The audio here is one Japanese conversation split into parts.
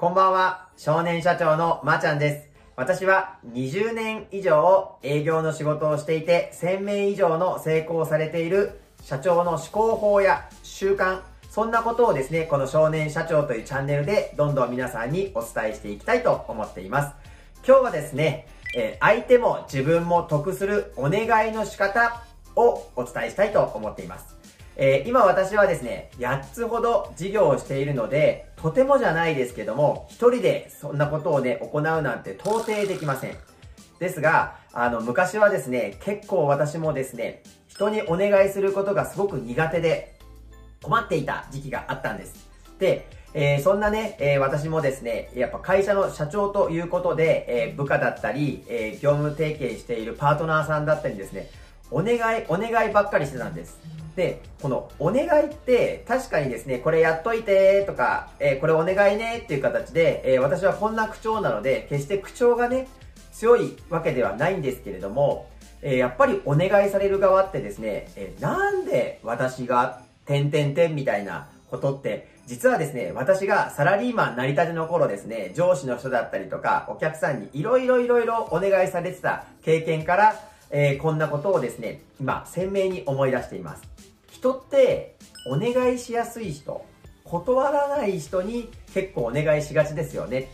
こんばんは、少年社長のまーちゃんです。私は20年以上営業の仕事をしていて、1000名以上の成功されている社長の思考法や習慣、そんなことをですね、この少年社長というチャンネルでどんどん皆さんにお伝えしていきたいと思っています。今日はですね、え相手も自分も得するお願いの仕方をお伝えしたいと思っています。えー、今私はですね、8つほど事業をしているので、とてもじゃないですけども、一人でそんなことをね、行うなんて到底できません。ですが、あの、昔はですね、結構私もですね、人にお願いすることがすごく苦手で、困っていた時期があったんです。で、えー、そんなね、えー、私もですね、やっぱ会社の社長ということで、えー、部下だったり、え業務提携しているパートナーさんだったりですね、お願い、お願いばっかりしてたんです。で、このお願いって確かにですね、これやっといてとか、えー、これお願いねっていう形で、えー、私はこんな口調なので、決して口調がね、強いわけではないんですけれども、えー、やっぱりお願いされる側ってですね、えなんで私が、点々点みたいなことって、実はですね、私がサラリーマンなりたての頃ですね、上司の人だったりとか、お客さんにいろいろいろいろお願いされてた経験から、え、こんなことをですね、今、鮮明に思い出しています。人ってお願いしやすい人、断らない人に結構お願いしがちですよね。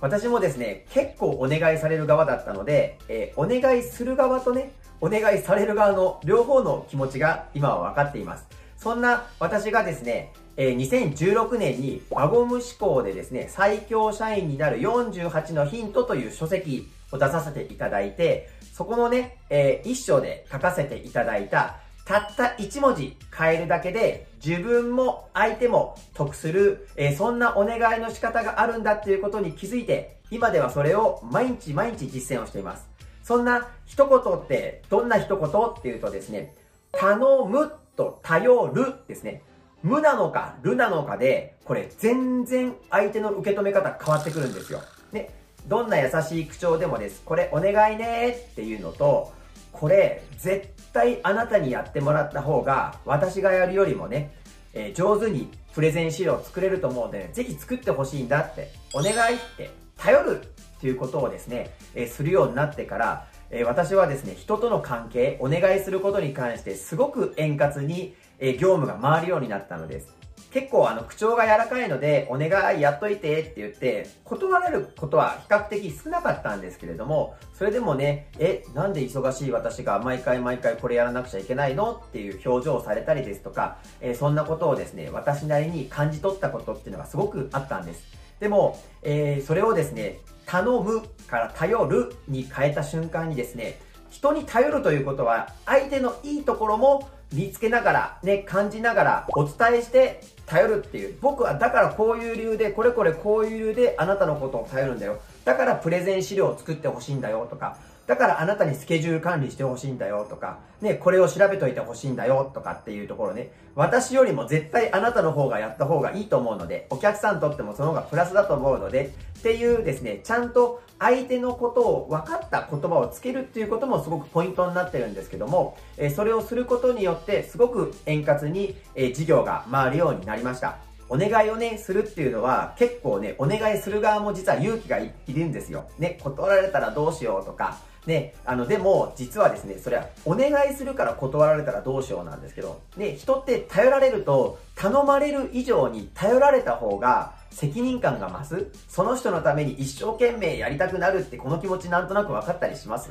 私もですね、結構お願いされる側だったので、えー、お願いする側とね、お願いされる側の両方の気持ちが今は分かっています。そんな私がですね、えー、2016年に輪ゴム思考でですね、最強社員になる48のヒントという書籍を出させていただいて、そこのね、えー、一章で書かせていただいたたった1文字変えるだけで自分も相手も得する、えー、そんなお願いの仕方があるんだっていうことに気づいて、今ではそれを毎日毎日実践をしています。そんな一言ってどんな一言っていうとですね、頼むと頼るですね。無なのか、るなのかで、これ全然相手の受け止め方変わってくるんですよ。ね。どんな優しい口調でもです。これお願いねっていうのと、これ絶対あなたにやってもらった方が私がやるよりもね、えー、上手にプレゼン資料を作れると思うので、ぜひ作ってほしいんだって、お願いって頼るっていうことをですね、えー、するようになってから、え、私はですね、人との関係、お願いすることに関してすごく円滑に、え業務が回るようになったのです。結構あの口調が柔らかいので、お願いやっといてって言って、断られることは比較的少なかったんですけれども、それでもね、え、なんで忙しい私が毎回毎回これやらなくちゃいけないの？っていう表情をされたりですとか、え、そんなことをですね、私なりに感じ取ったことっていうのがすごくあったんです。でも、えー、それをですね、頼むから頼るに変えた瞬間にですね、人に頼るということは、相手のいいところも見つけながら、ね、感じながらお伝えして頼るっていう。僕はだからこういう理由で、これこれこういう理由であなたのことを頼るんだよ。だからプレゼン資料を作ってほしいんだよとか、だからあなたにスケジュール管理してほしいんだよとか、ね、これを調べといてほしいんだよとかっていうところね、私よりも絶対あなたの方がやった方がいいと思うので、お客さんにとってもその方がプラスだと思うので、っていうですね、ちゃんと相手のことを分かった言葉をつけるっていうこともすごくポイントになってるんですけども、えそれをすることによってすごく円滑に、え事業が回るようになりました。お願いをね、するっていうのは結構ね、お願いする側も実は勇気がいるんですよ。ね、断られたらどうしようとか、ね、あの、でも、実はですね、それは、お願いするから断られたらどうしようなんですけど、ね、人って頼られると、頼まれる以上に頼られた方が、責任感が増す。その人のために一生懸命やりたくなるってこの気持ちなんとなく分かったりします？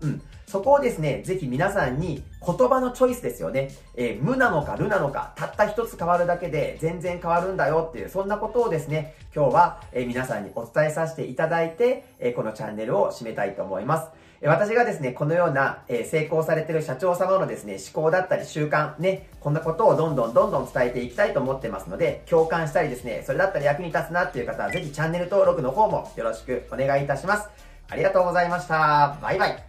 うん。そこをですね、ぜひ皆さんに言葉のチョイスですよね。えー、無なのかるなのか、たった一つ変わるだけで全然変わるんだよっていう、そんなことをですね、今日は、えー、皆さんにお伝えさせていただいて、えー、このチャンネルを締めたいと思います。私がですね、このような、え成功されてる社長様のですね、思考だったり習慣、ね、こんなことをどんどんどんどん伝えていきたいと思ってますので、共感したりですね、それだったら役に立つなっていう方は、ぜひチャンネル登録の方もよろしくお願いいたします。ありがとうございました。バイバイ。